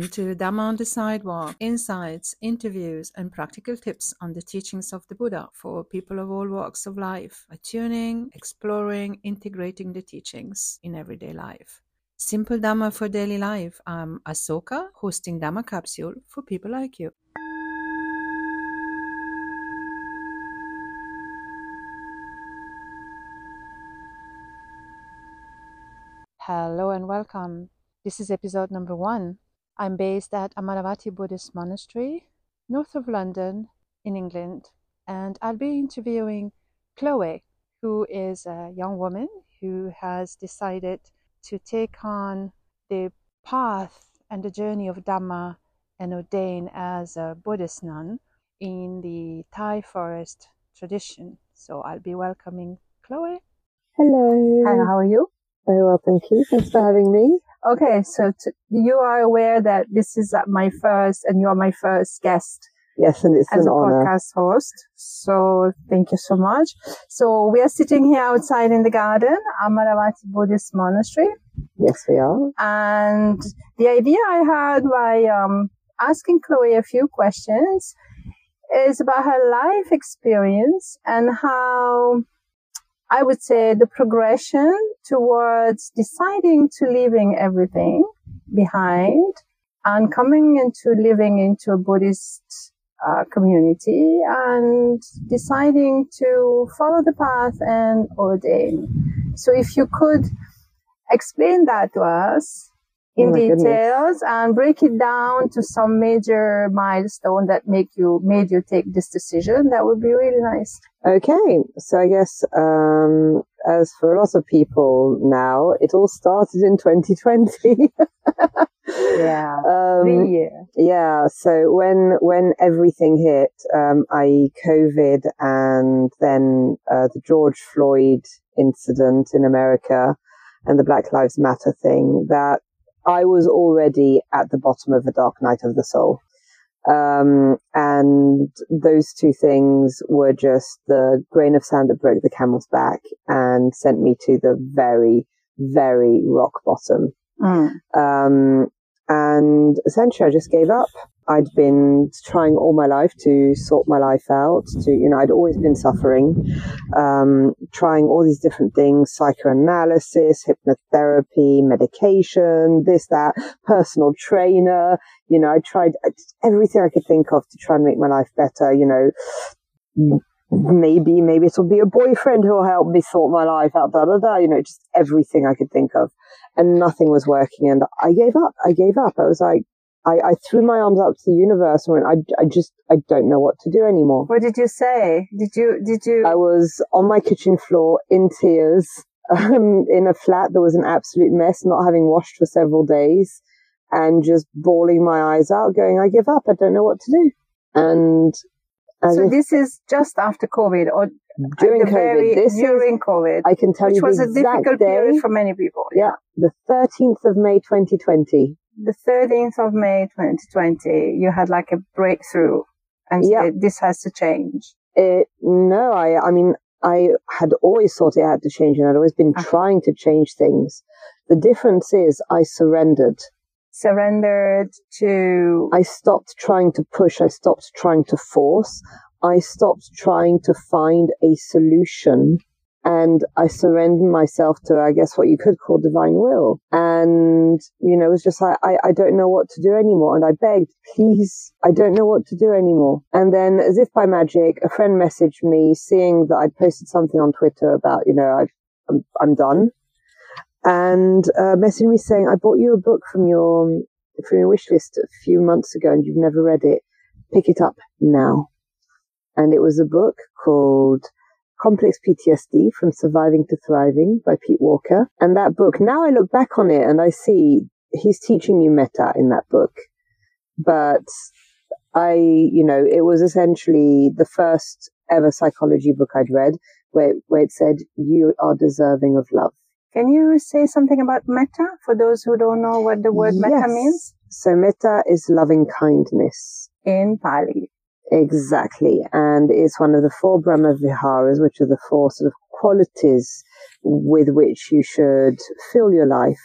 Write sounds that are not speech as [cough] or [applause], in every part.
Welcome to Dhamma on the Sidewalk insights, interviews, and practical tips on the teachings of the Buddha for people of all walks of life, attuning, exploring, integrating the teachings in everyday life. Simple Dhamma for daily life. I'm Asoka, hosting Dhamma Capsule for people like you. Hello and welcome. This is episode number one. I'm based at Amaravati Buddhist Monastery, north of London, in England, and I'll be interviewing Chloe, who is a young woman who has decided to take on the path and the journey of Dhamma and ordain as a Buddhist nun in the Thai forest tradition. So I'll be welcoming Chloe. Hello. Hi, how are you? Very well, thank you. Thanks for having me. Okay, so t- you are aware that this is uh, my first, and you're my first guest Yes, and it's as an a honor. podcast host. So thank you so much. So we are sitting here outside in the garden, Amaravati Buddhist Monastery, Yes, we are. and the idea I had by um, asking Chloe a few questions is about her life experience and how I would say the progression towards deciding to leaving everything behind and coming into living into a Buddhist uh, community and deciding to follow the path and ordain. So if you could explain that to us in Oh my goodness. details and break it down to some major milestone that make you made you take this decision, that would be really nice. Okay, so I guess um, as for a lot of people now, it all started in 2020. [laughs] Yeah. um, year. yeah. So when when everything hit, um, i.e., COVID, and then uh, the George Floyd incident in America, and the Black Lives Matter thing, that I was already at the bottom of the dark night of the soul. Um, and those two things were just the grain of sand that broke the camel's back and sent me to the very, very rock bottom. Mm. Um, and essentially I just gave up. I'd been trying all my life to sort my life out to, you know, I'd always been suffering, um, trying all these different things, psychoanalysis, hypnotherapy, medication, this, that, personal trainer. You know, I tried everything I could think of to try and make my life better, you know, maybe, maybe it'll be a boyfriend who'll help me sort my life out, da, da, da, you know, just everything I could think of and nothing was working. And I gave up. I gave up. I was like, I, I threw my arms up to the universe and went, I, I just, I don't know what to do anymore. What did you say? Did you did you I was on my kitchen floor in tears, [laughs] um, in a flat that was an absolute mess, not having washed for several days and just bawling my eyes out going, I give up. I don't know what to do. And so if this is just after COVID or during COVID, very, this is, during COVID, I can tell which you was a difficult day. period for many people. yeah, the 13th of May, 2020. The 13th of May 2020, you had like a breakthrough and Yeah. said, this has to change. It, no, I, I mean, I had always thought it had to change and I'd always been Okay. trying to change things. The difference is I surrendered. Surrendered to, I stopped trying to push. I stopped trying to force. I stopped trying to find a solution and I surrendered myself to, I guess, what you could call divine will. And, you know, it was just like, I, I don't know what to do anymore. And I begged, please, I don't know what to do anymore. And then as if by magic, a friend messaged me seeing that I'd posted something on Twitter about, you know, I, I'm, I'm done. And, uh, messaged me saying, I bought you a book from your, from your wish list a few months ago and you've never read it. Pick it up now. And it was a book called Complex PTSD from Surviving to Thriving by Pete Walker. And that book, now I look back on it and I see he's teaching you metta in that book. But I, you know, it was essentially the first ever psychology book I'd read where, where it said, you are deserving of love. can you say something about metta for those who don't know what the word metta Yes. means So metta is loving kindness. in Pali? Exactly. And it's one of the four Brahma Viharas, which are the four sort of qualities with which you should fill your life.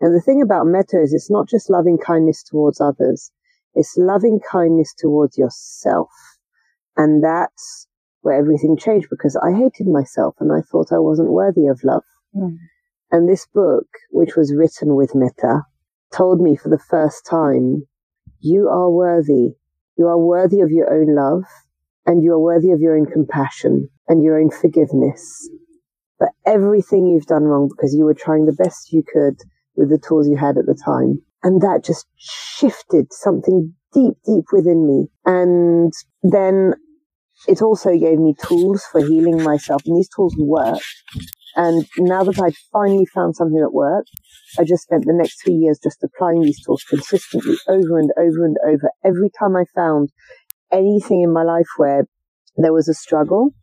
And the thing about metta is it's not just loving kindness towards others, it's loving kindness towards yourself. And that's where everything changed because I hated myself and I thought I wasn't worthy of love. Mm. And this book, which was written with metta, told me for the first time, you are worthy. You are worthy of your own love and you are worthy of your own compassion and your own forgiveness for everything you've done wrong because you were trying the best you could with the tools you had at the time. And that just shifted something deep, deep within me. And then it also gave me tools for healing myself. And these tools work. And now that I'd finally found something that worked, I just spent the next three years just applying these tools consistently over and over and over. Every time I found anything in my life where there was a struggle,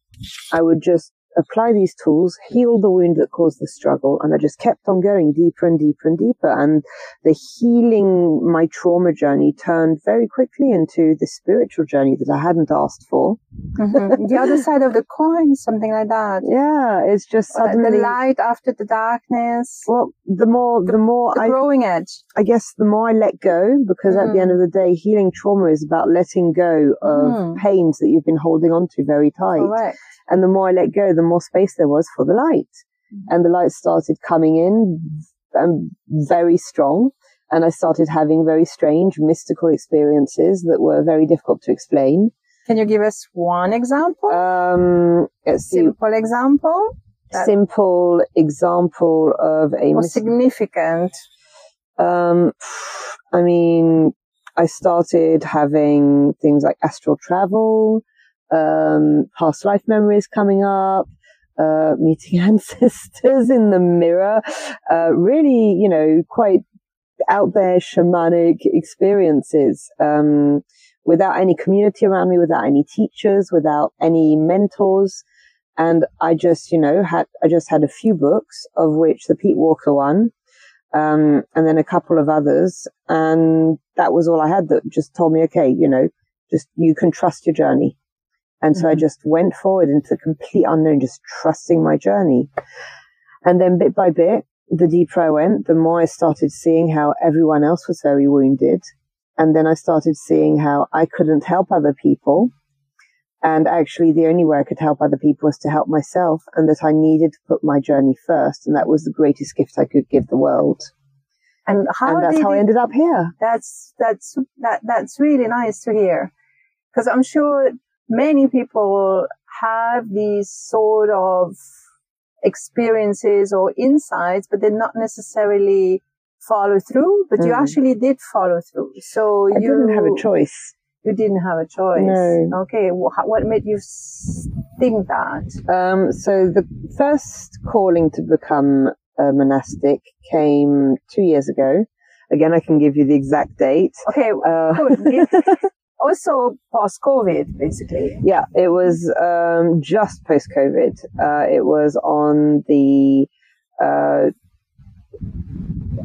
I would just apply these tools, heal the wound that caused the struggle. And I just kept on going deeper and deeper and deeper. And the healing my trauma journey turned very quickly into the spiritual journey that I hadn't asked for. Mm-hmm. [laughs] the other side of the coin, something like that. Yeah, it's just suddenly the light after the darkness. Well, the more, the, the more the I, growing edge. I guess the more I let go, because mm. at the end mm. of the day, healing trauma is about letting go of mm. pains that you've been holding on to very tight. Correct. And the more I let go, the more space there was for the light. Mm-hmm. And the light started coming in um, very strong. And I started having very strange mystical experiences that were very difficult to explain. Can you give us one example? Um, simple example. Simple example of a or significant. Um, I mean, I started having things like astral travel um, past life memories coming up, uh, meeting [laughs] ancestors in the mirror, uh, really, you know, quite out there shamanic experiences, um, without any community around me, without any teachers, without any mentors. And I just, you know, had, I just had a few books of which the Pete Walker one, um, and then a couple of others. And that was all I had that just told me, okay, you know, just you can trust your journey. And so mm-hmm. I just went forward into the complete unknown, just trusting my journey. And then bit by bit, the deeper I went, the more I started seeing how everyone else was very wounded. And then I started seeing how I couldn't help other people. And actually the only way I could help other people was to help myself and that I needed to put my journey first. And that was the greatest gift I could give the world. And how and that's how I ended up here. That's, that's, that, that's really nice to hear. Cause I'm sure many people have these sort of experiences or insights, but they're not necessarily follow through, but mm. you actually did follow through. So I you didn't have a choice. You didn't have a choice. No. Okay. What made you think that? Um, so the first calling to become a monastic came two years ago. Again, I can give you the exact date. Okay. Uh, [laughs] also post COVID, basically. Yeah, it was um, just post COVID. Uh, it was on the uh,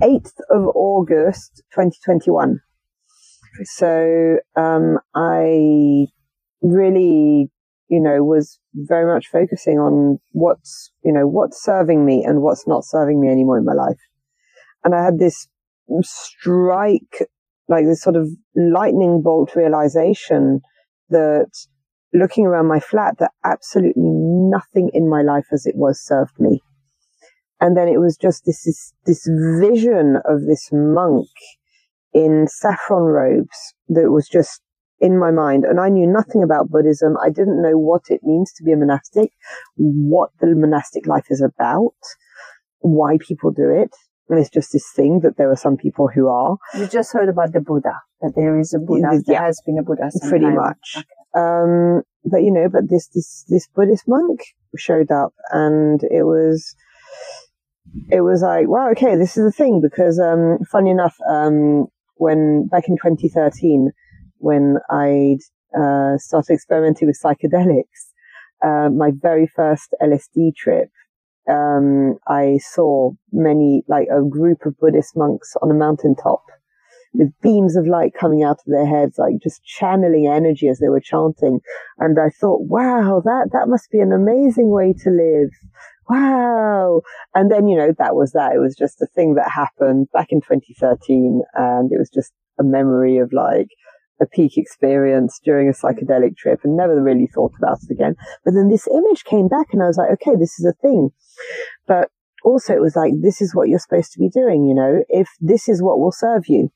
8th of August, 2021. So um, I really, you know, was very much focusing on what's, you know, what's serving me and what's not serving me anymore in my life. And I had this strike like this sort of lightning bolt realization that looking around my flat that absolutely nothing in my life as it was served me. And then it was just this, this, this vision of this monk in saffron robes that was just in my mind. And I knew nothing about Buddhism. I didn't know what it means to be a monastic, what the monastic life is about, why people do it. And it's just this thing that there are some people who are. You just heard about the Buddha, that there is a Buddha, yeah, there has been a Buddha. Pretty much. Okay. Um, but you know, but this, this, this Buddhist monk showed up and it was, it was like, wow, okay, this is the thing because, um, funny enough, um, when back in 2013, when I'd, uh, started experimenting with psychedelics, uh, my very first LSD trip, um, I saw many, like a group of Buddhist monks on a mountaintop with beams of light coming out of their heads, like just channeling energy as they were chanting. And I thought, wow, that, that must be an amazing way to live. wow. And then, you know, that was that. It was just a thing that happened back in 2013. And it was just a memory of like a peak experience during a psychedelic trip and never really thought about it again. But then this image came back and I was like, okay, this is a thing. But also it was like, this is what you're supposed to be doing, you know, if this is what will serve you.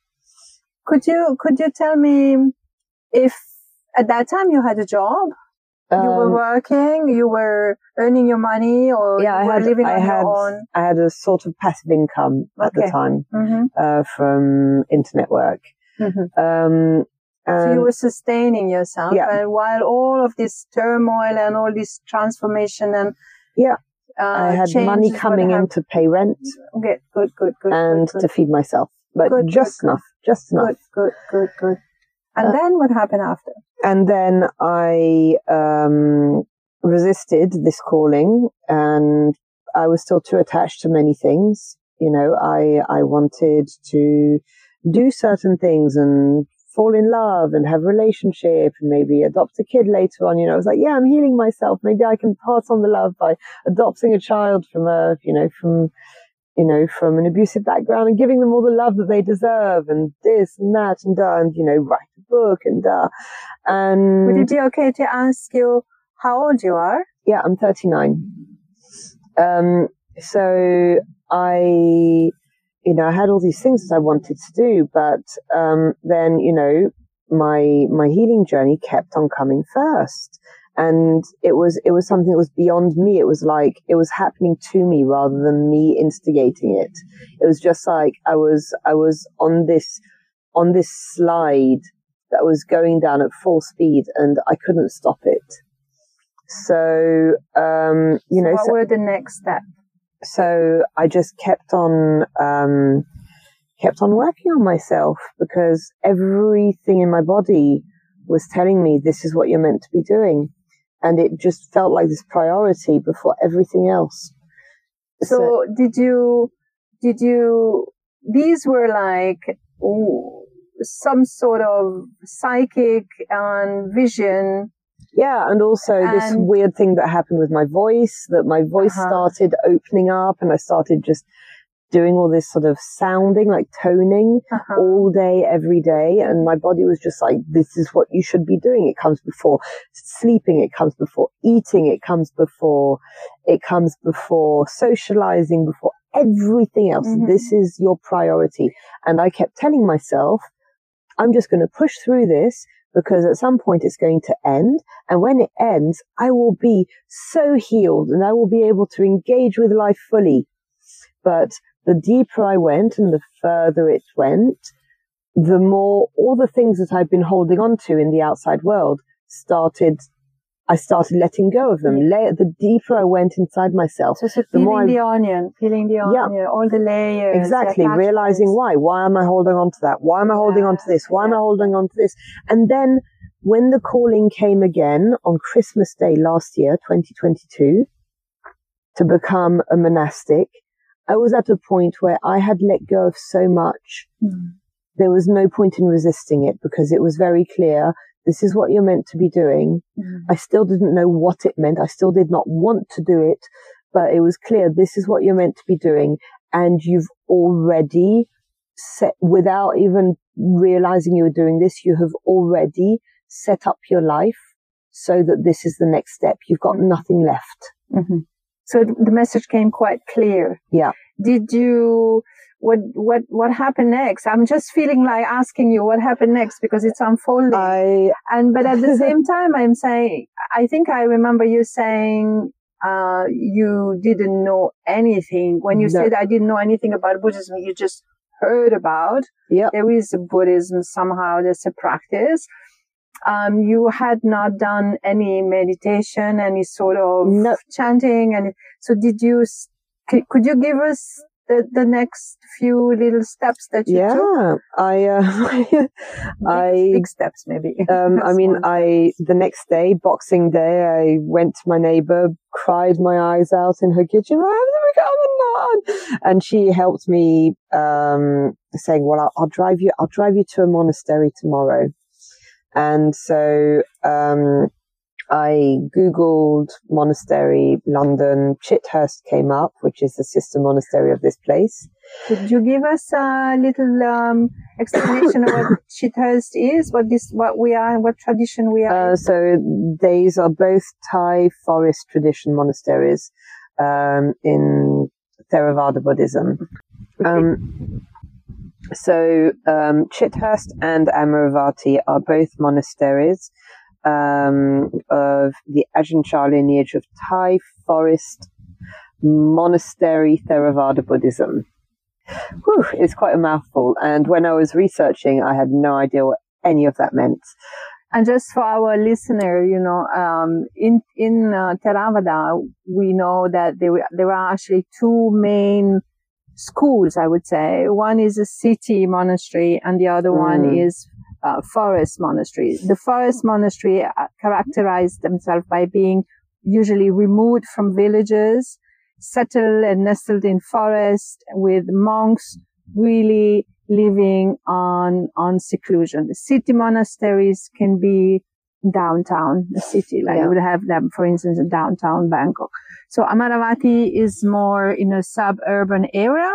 Could you, could you tell me if at that time you had a job? you were Um, working, you were earning your money, or yeah, you I had, living I on had, your own. I had a sort of passive income at the Okay. time, hmm uh, from internet work. hmm Um, So you were sustaining yourself, Yeah. and while all of this turmoil and all this transformation and Yeah. uh, I had money coming in to pay rent Okay, good, good, good, and good, to feed myself, but Good, good, just good. enough, just enough. good, good, good, good. And Uh, then what happened after? And then I um, resisted this calling, and I was still too attached to many things. You know, I I wanted to do certain things and fall in love and have a relationship and maybe adopt a kid later on. You know, I was like, yeah, I'm healing myself. Maybe I can pass on the love by adopting a child from a, you know, from you know, from an abusive background and giving them all the love that they deserve and this and that and da, and, you know, write a book and da. And Would it be okay to ask you how old you are? yeah, I'm 39. Um, so I, you know, I had all these things that I wanted to do, but, um, then, you know, my, my healing journey kept on coming first. And it was, it was something that was beyond me. It was like, it was happening to me rather than me instigating it. It was just like I was, I was on this, on this slide that was going down at full speed and I couldn't stop it. So, um, you know, what so, were the next steps? So I just kept on, um, kept on working on myself because everything in my body was telling me this is what you're meant to be doing. And it just felt like this priority before everything else. So did you, did you, these were like ooh, some sort of psychic and vision. Yeah, and also this weird thing that happened with my voice, that my voice Uh-huh. started opening up and I started just doing all this sort of sounding, like toning Uh-huh. all day, every day. And my body was just like, this is what you should be doing. It comes before sleeping. It comes before eating. It comes before, it comes before socializing, before everything else. Mhm. This is your priority. And I kept telling myself, I'm just going to push through this because at some point it's going to end. And when it ends, I will be so healed and I will be able to engage with life fully. But the deeper I went and the further it went, the more all the things that I've been holding on to in the outside world started, I started letting go of them. The deeper I went inside myself, So, so the more I- the onion, peeling the Yeah. onion, all the layers. Exactly, the. Realizing why. Why am I holding on to that? Why am I holding on to this? Why am I holding on to this? And then when the calling came again on Christmas Day last year, 2022, to become a monastic, I was at a point where I had let go of so much. Mm. There was no point in resisting it because it was very clear. This is what you're meant to be doing. Mm. I still didn't know what it meant. I still did not want to do it, but it was clear this is what you're meant to be doing. And you've already set, without even realizing you were doing this, you have already set up your life so that this is the next step. You've got nothing left. hmm So the message came quite clear. Yeah. Did you? What what what happened next? I'm just feeling like asking you what happened next because it's unfolding. I, and but at the [laughs] same time, I'm saying I think I remember you saying uh, you didn't know anything when you No. said I didn't know anything about Buddhism. You just heard about. Yep. There is a Buddhism somehow. There's a practice. Um, you had not done any meditation, any sort of No. chanting, and so did you? Could you give us the, the next few little steps that you took? yeah, I, uh, [laughs] I, big steps, maybe. [laughs] Um, I mean, I the next day, Boxing Day, I went to my neighbor, cried my eyes out in her kitchen. I have to become a nun, and she helped me, um, saying, "Well, I'll, I'll drive you. I'll drive you to a monastery tomorrow." And so um, I googled monastery London. Chithurst came up, which is the sister monastery of this place. Could you give us a little um, explanation of what [coughs] Chithurst is, what this, what we are, and what tradition we are? Uh, so these are both Thai forest tradition monasteries um, in Theravada Buddhism. Um, so um, Chithurst and Amaravati are both monasteries um, of the Ajahn Chah lineage of Thai forest monastery Theravada Buddhism. Whew, it's quite a mouthful. And when I was researching, I had no idea what any of that meant. And just for our listener, you know, um, in in uh, Theravada, we know that there there are actually two main schools. I would say one is a city monastery, and the other mm. one is uh, forest monastery. The forest monastery uh, characterized themselves by being usually removed from villages, settled and nestled in forest with monks really living on, on seclusion. The city monasteries can be downtown, the city, like yeah. would have them, for instance, in downtown Bangkok. So Amaravati is more in a suburban area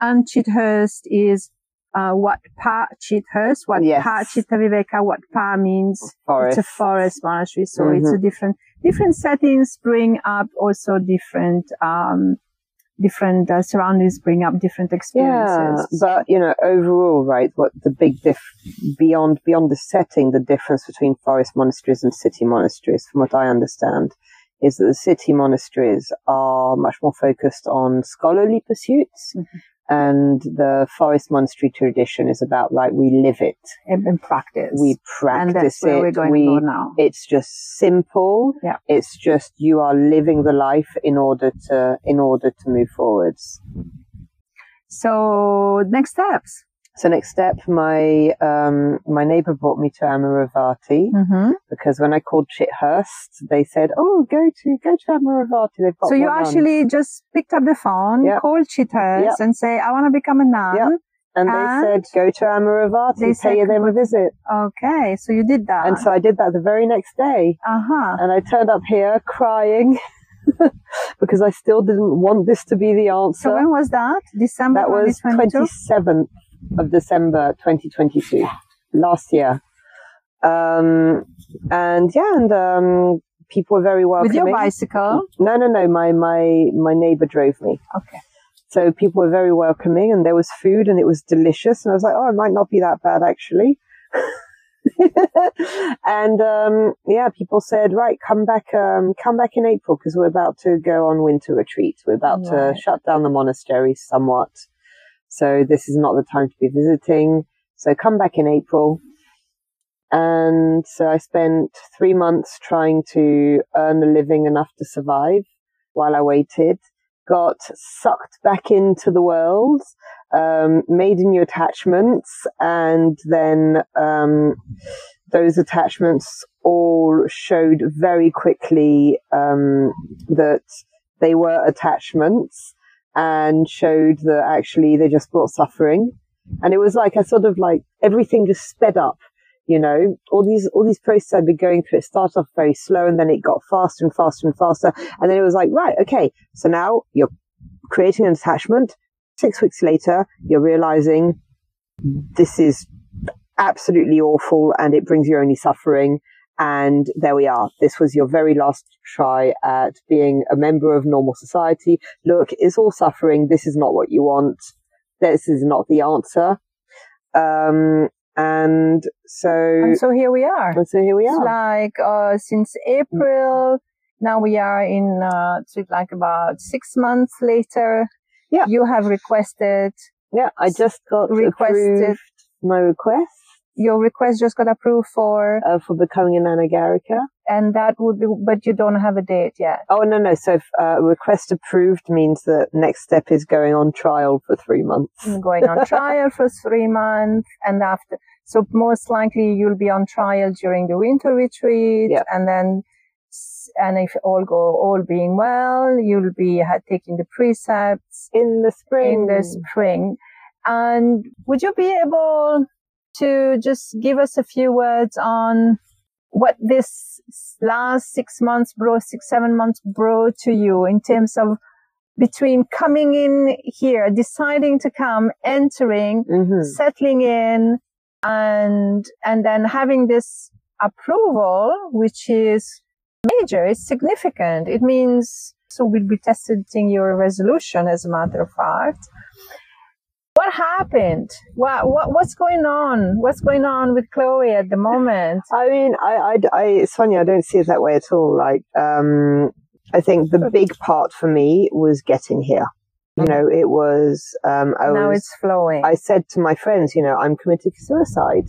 and Chithurst is uh, what pa Chithurst, what yes. pa Chittaviveka, what pa means. Forest. It's a forest monastery. So mm-hmm. it's a different, different settings bring up also different, um, different uh, surroundings bring up different experiences. Yeah, but you know, overall, right? What the big diff beyond beyond the setting, the difference between forest monasteries and city monasteries, from what I understand, is that the city monasteries are much more focused on scholarly pursuits. Mm-hmm. And the forest monastery tradition is about like we live it in, practice. We practice and that's where it. We're going we, to go now. It's just simple. Yeah. It's just you are living the life in order to in order to move forwards. So next steps. So next step, my um, my neighbour brought me to Amaravati mm-hmm. because when I called Chithurst, they said, "Oh, go to go to Amaravati." They've got so you actually on. just picked up the phone, yep. called Chithurst, yep. and say, "I want to become a nun." Yep. And, and, they said, "Go to Amaravati, they pay them a visit." Okay, so you did that, and so I did that the very next day. Uh huh. And I turned up here crying. [laughs] because I still didn't want this to be the answer. So when was that? December. That was twenty seventh of December 2022, last year. Um, and yeah, and, um, people were very welcoming. With your bicycle? No, no, no. My, my, my neighbor drove me. Okay. So people were very welcoming and there was food and it was delicious. And I was like, oh, it might not be that bad actually. [laughs] and um, yeah, people said, right, come back, um, come back in April because we're about to go on winter retreat. We're about right. to shut down the monastery somewhat. So this is not the time to be visiting. So come back in April. And so I spent three months trying to earn a living enough to survive while I waited, got sucked back into the world, um, made new attachments, and then um, those attachments all showed very quickly um, that they were attachments and showed that actually they just brought suffering. And it was like I sort of like everything just sped up. You know, all these, all these processes I'd been going through, it started off very slow and then it got faster and faster and faster. And then it was like, right, okay. So now you're creating an attachment. Six weeks later, you're realizing this is absolutely awful and it brings you only suffering. And there we are. This was your very last try at being a member of normal society. Look, it's all suffering. This is not what you want. This is not the answer. Um, and so, and so here we are. And so here we are. It's like, uh, since April, now we are in, uh, like about six months later. Yeah. You have requested. Yeah, I just got requested my request your request just got approved for uh, for becoming an anagarika, and that would be, but you don't have a date yet. Oh no, no. So uh, request approved means that next step is going on trial for three months. going on [laughs] trial for three months, and after, so most likely you'll be on trial during the winter retreat, yep. and then. And if all go, all being well, you'll be taking the precepts in the spring. In the spring. And would you be able to just give us a few words on what this last six months brought, six, seven months brought to you in terms of between coming in here, deciding to come, entering, mm-hmm. settling in, and, and then having this approval, which is major, it's significant. It means, so we'll be testing your resolution as a matter of fact. What happened? What, what what's going on? What's going on with Chloe at the moment? I mean, I, I, I it's funny. I don't see it that way at all. Like, um, I think the big part for me was getting here. You know, it was. Um, I now was, it's flowing. I said to my friends, you know, I'm committing suicide.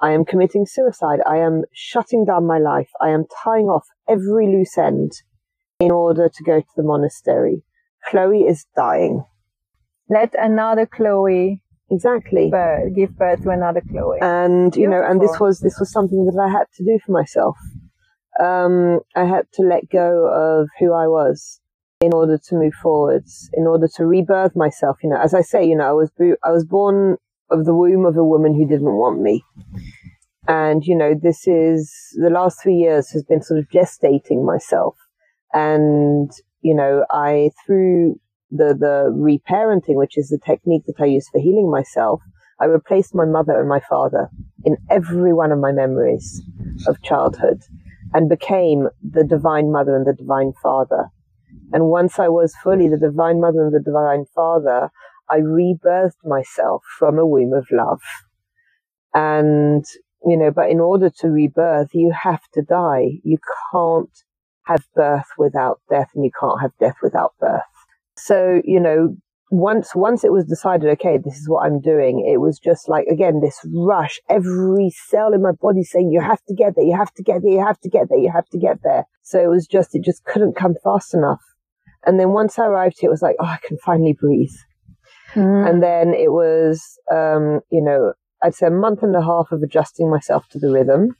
I am committing suicide. I am shutting down my life. I am tying off every loose end in order to go to the monastery. Chloe is dying. Let another Chloe exactly birth, give birth to another Chloe. And Beautiful. you know, and this was this was something that I had to do for myself. Um, I had to let go of who I was in order to move forwards, in order to rebirth myself. You know, as I say, you know, I was I was born of the womb of a woman who didn't want me. And, you know, this is the last three years has been sort of gestating myself. And, you know, I, through the, the reparenting, which is the technique that I use for healing myself, I replaced my mother and my father in every one of my memories of childhood and became the divine mother and the divine father. And once I was fully the divine mother and the divine father, I rebirthed myself from a womb of love. And, you know, but in order to rebirth, you have to die. You can't have birth without death and you can't have death without birth. So, you know, once, once it was decided, okay, this is what I'm doing, it was just like, again, this rush, every cell in my body saying, you have to get there, you have to get there, you have to get there, you have to get there. So it was just, it just couldn't come fast enough. And then once I arrived here, it was like, oh, I can finally breathe. Mm. And then it was, um, you know, I'd say a month and a half of adjusting myself to the rhythm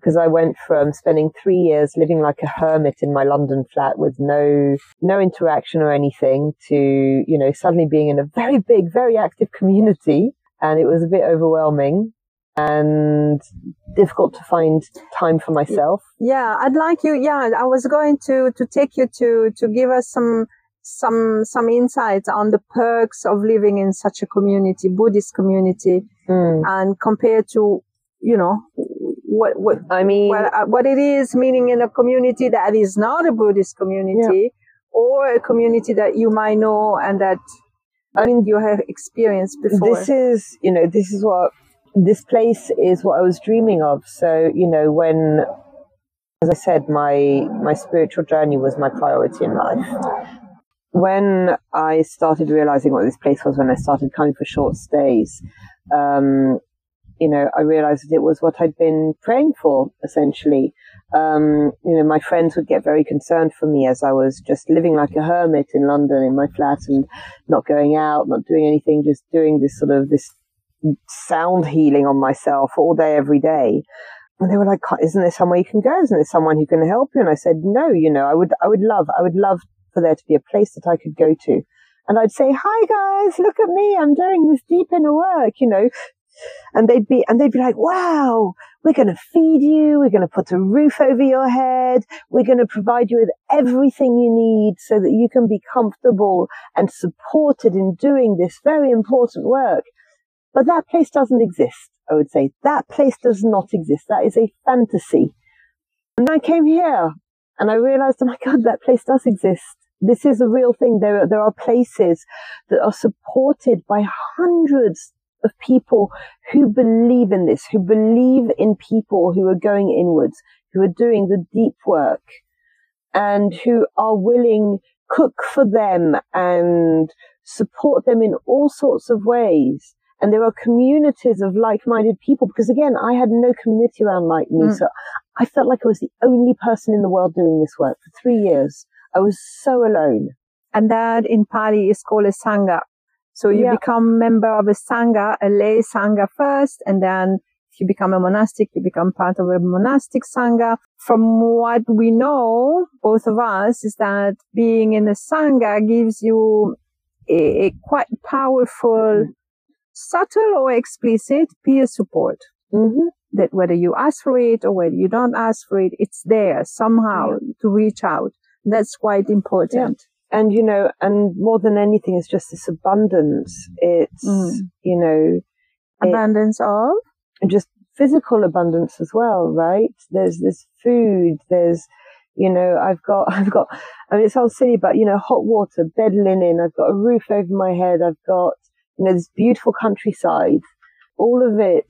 because I went from spending three years living like a hermit in my London flat with no, no interaction or anything to, you know, suddenly being in a very big, very active community. And it was a bit overwhelming and difficult to find time for myself. Yeah. I'd like you. Yeah. I was going to, to take you to, to give us some, some some insights on the perks of living in such a community, Buddhist community, mm. and compared to you know what what I mean, what, uh, what it is meaning in a community that is not a Buddhist community, yeah. or a community that you might know and that I mean you have experienced before. This is you know this is what this place is what I was dreaming of. So you know when as I said, my my spiritual journey was my priority in life when I started realizing what this place was, when I started coming for short stays, um, you know, I realized that it was what I'd been praying for, essentially. Um, you know, my friends would get very concerned for me as I was just living like a hermit in London in my flat and not going out, not doing anything, just doing this sort of this sound healing on myself all day, every day. And they were like, isn't there somewhere you can go? Isn't there someone who can help you? And I said, no, you know, I would, I would love, I would love for there to be a place that I could go to. And I'd say, hi guys, look at me. I'm doing this deep inner work, you know, and they'd be, and they'd be like, wow, we're going to feed you. We're going to put a roof over your head. We're going to provide you with everything you need so that you can be comfortable and supported in doing this very important work. But that place doesn't exist. I would say that place does not exist. That is a fantasy. And I came here and I realized, oh my God, that place does exist. This is a real thing. There, there are places that are supported by hundreds of people who believe in this, who believe in people who are going inwards, who are doing the deep work and who are willing cook for them and support them in all sorts of ways. And there are communities of like-minded people because again, I had no community around like me. Mm. So I felt like I was the only person in the world doing this work for three years. I was so alone. And that in Pali is called a Sangha. So you yeah. become member of a Sangha, a lay Sangha first, and then if you become a monastic, you become part of a monastic Sangha. From what we know, both of us, is that being in a Sangha gives you a, a quite powerful, mm-hmm. subtle or explicit peer support. Mm-hmm that whether you ask for it or whether you don't ask for it, it's there somehow yeah. to reach out. That's quite important. Yeah. And, you know, and more than anything, it's just this abundance. It's, mm. you know, abundance it, of? Just physical abundance as well, right? There's this food, there's, you know, I've got, [laughs] I've got, I mean, it sounds silly, but, you know, hot water, bed linen, I've got a roof over my head, I've got, you know, this beautiful countryside, all of it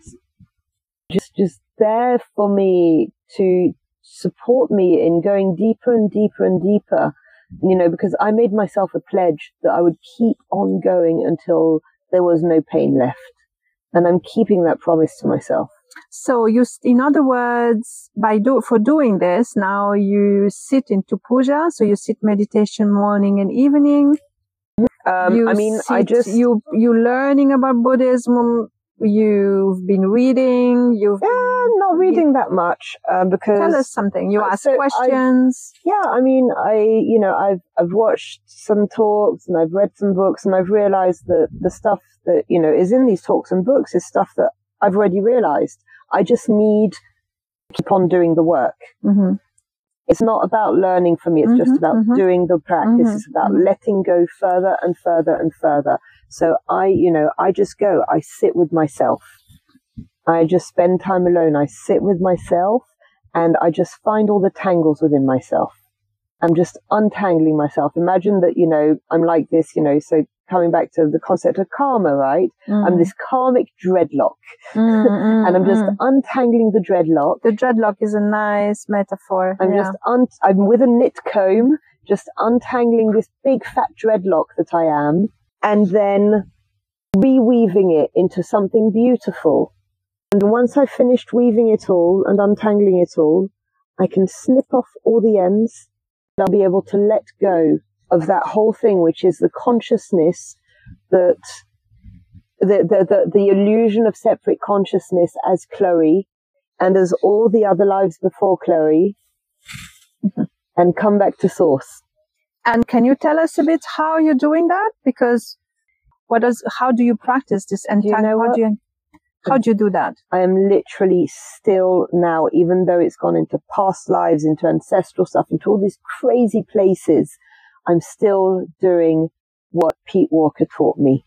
just, just there for me to support me in going deeper and deeper and deeper, you know, because I made myself a pledge that I would keep on going until there was no pain left. And I'm keeping that promise to myself. So you, in other words, by do, for doing this, now you sit into puja. So you sit meditation morning and evening. Um, I mean, sit, I just, you, you learning about Buddhism. You've been reading. You've yeah, not reading that much um, because tell us something. You ask so questions. I, yeah, I mean, I you know I've I've watched some talks and I've read some books and I've realized that the stuff that you know is in these talks and books is stuff that I've already realized. I just need to keep on doing the work. Mm-hmm. It's not about learning for me. It's mm-hmm, just about mm-hmm. doing the practice. Mm-hmm, it's about mm-hmm. letting go further and further and further. So I, you know, I just go, I sit with myself. I just spend time alone. I sit with myself and I just find all the tangles within myself. I'm just untangling myself. Imagine that, you know, I'm like this, you know, so coming back to the concept of karma, right? Mm. I'm this karmic dreadlock mm, mm, [laughs] and I'm just mm. untangling the dreadlock. The dreadlock is a nice metaphor. I'm yeah. just, un- I'm with a knit comb, just untangling this big fat dreadlock that I am and then reweaving it into something beautiful. And once I've finished weaving it all and untangling it all, I can snip off all the ends And I'll be able to let go of that whole thing, which is the consciousness that the, the, the, the illusion of separate consciousness as Chloe and as all the other lives before Chloe [laughs] and come back to source. And can you tell us a bit how you're doing that? Because what does, how do you practice this? And you know how do you, how do you do that? I am literally still now, even though it's gone into past lives, into ancestral stuff, into all these crazy places, I'm still doing what Pete Walker taught me.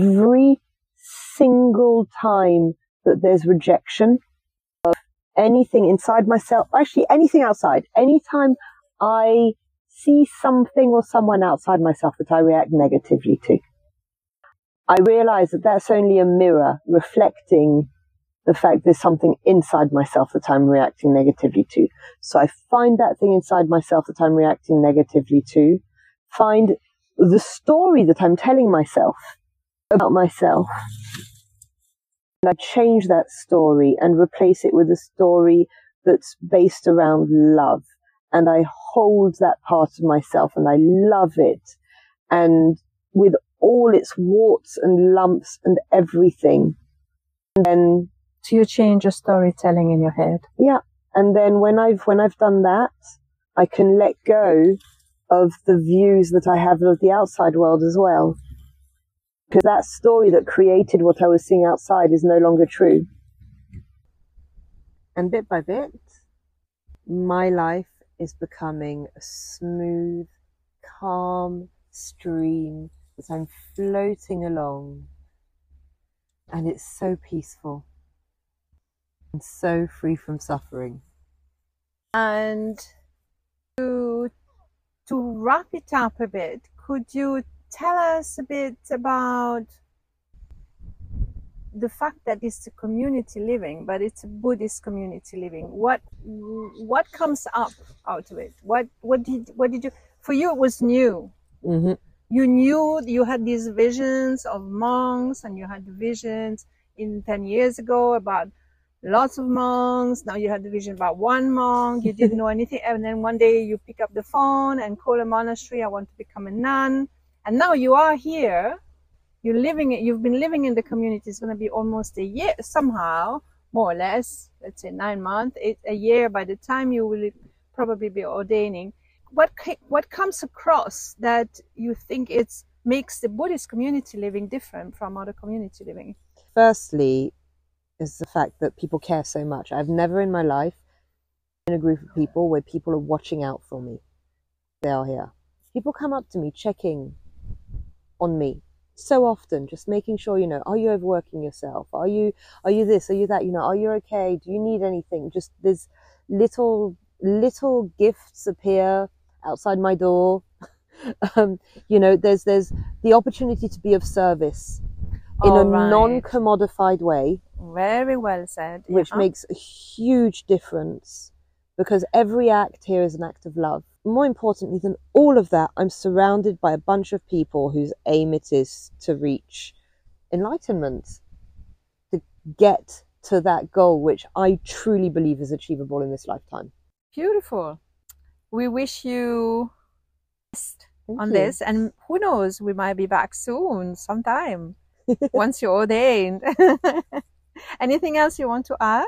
Every single time that there's rejection of anything inside myself, actually anything outside, anytime I see something or someone outside myself that I react negatively to, I realize that that's only a mirror reflecting the fact there's something inside myself that I'm reacting negatively to. So I find that thing inside myself that I'm reacting negatively to, find the story that I'm telling myself about myself. And I change that story and replace it with a story that's based around love. And I hold that part of myself and I love it. And with all its warts and lumps and everything. And then so you change your storytelling in your head. Yeah. And then when I've when I've done that, I can let go of the views that I have of the outside world as well. Because that story that created what I was seeing outside is no longer true. And bit by bit, my life is becoming a smooth, calm stream as I'm floating along. And it's so peaceful and so free from suffering. And to, to wrap it up a bit, could you tell us a bit about the fact that it's a community living, but it's a Buddhist community living. What what comes up out of it? What what did what did you? For you, it was new. Mm-hmm you knew you had these visions of monks and you had visions in 10 years ago about lots of monks. Now you had the vision about one monk. You didn't know [laughs] anything. And then one day you pick up the phone and call a monastery. I want to become a nun. And now you are here. You're living it. You've been living in the community. It's going to be almost a year somehow, more or less. Let's say nine months, eight, a year by the time you will probably be ordaining what what comes across that you think it makes the Buddhist community living different from other community living? Firstly, is the fact that people care so much. I've never in my life been in a group of people where people are watching out for me. They are here. People come up to me checking on me so often, just making sure, you know, are you overworking yourself? Are you, are you this? Are you that? You know, are you okay? Do you need anything? Just there's little, little gifts appear outside my door. [laughs] um, you know, there's, there's the opportunity to be of service in All a right. non-commodified way, Very well said. which yeah. makes a huge difference because every act here is an act of love. More importantly than all of that, I'm surrounded by a bunch of people whose aim it is to reach enlightenment, to get to that goal, which I truly believe is achievable in this lifetime. beautiful. We wish you best Thank on you. this, and who knows, we might be back soon, sometime, [laughs] once you're ordained. [laughs] Anything else you want to add?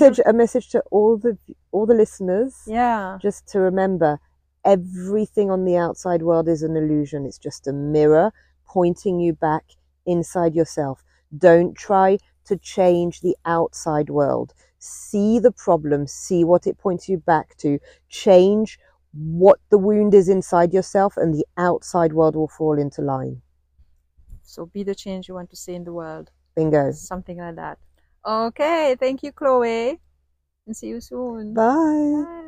Message, a message to all the all the listeners. Yeah. just to remember everything on the outside world is an illusion. It's just a mirror pointing you back inside yourself. Don't try to change the outside world. See the problem, see what it points you back to, change what the wound is inside yourself, and the outside world will fall into line. So be the change you want to see in the world. Bingo. Something like that. Okay. Thank you, Chloe. And see you soon. Bye. Bye.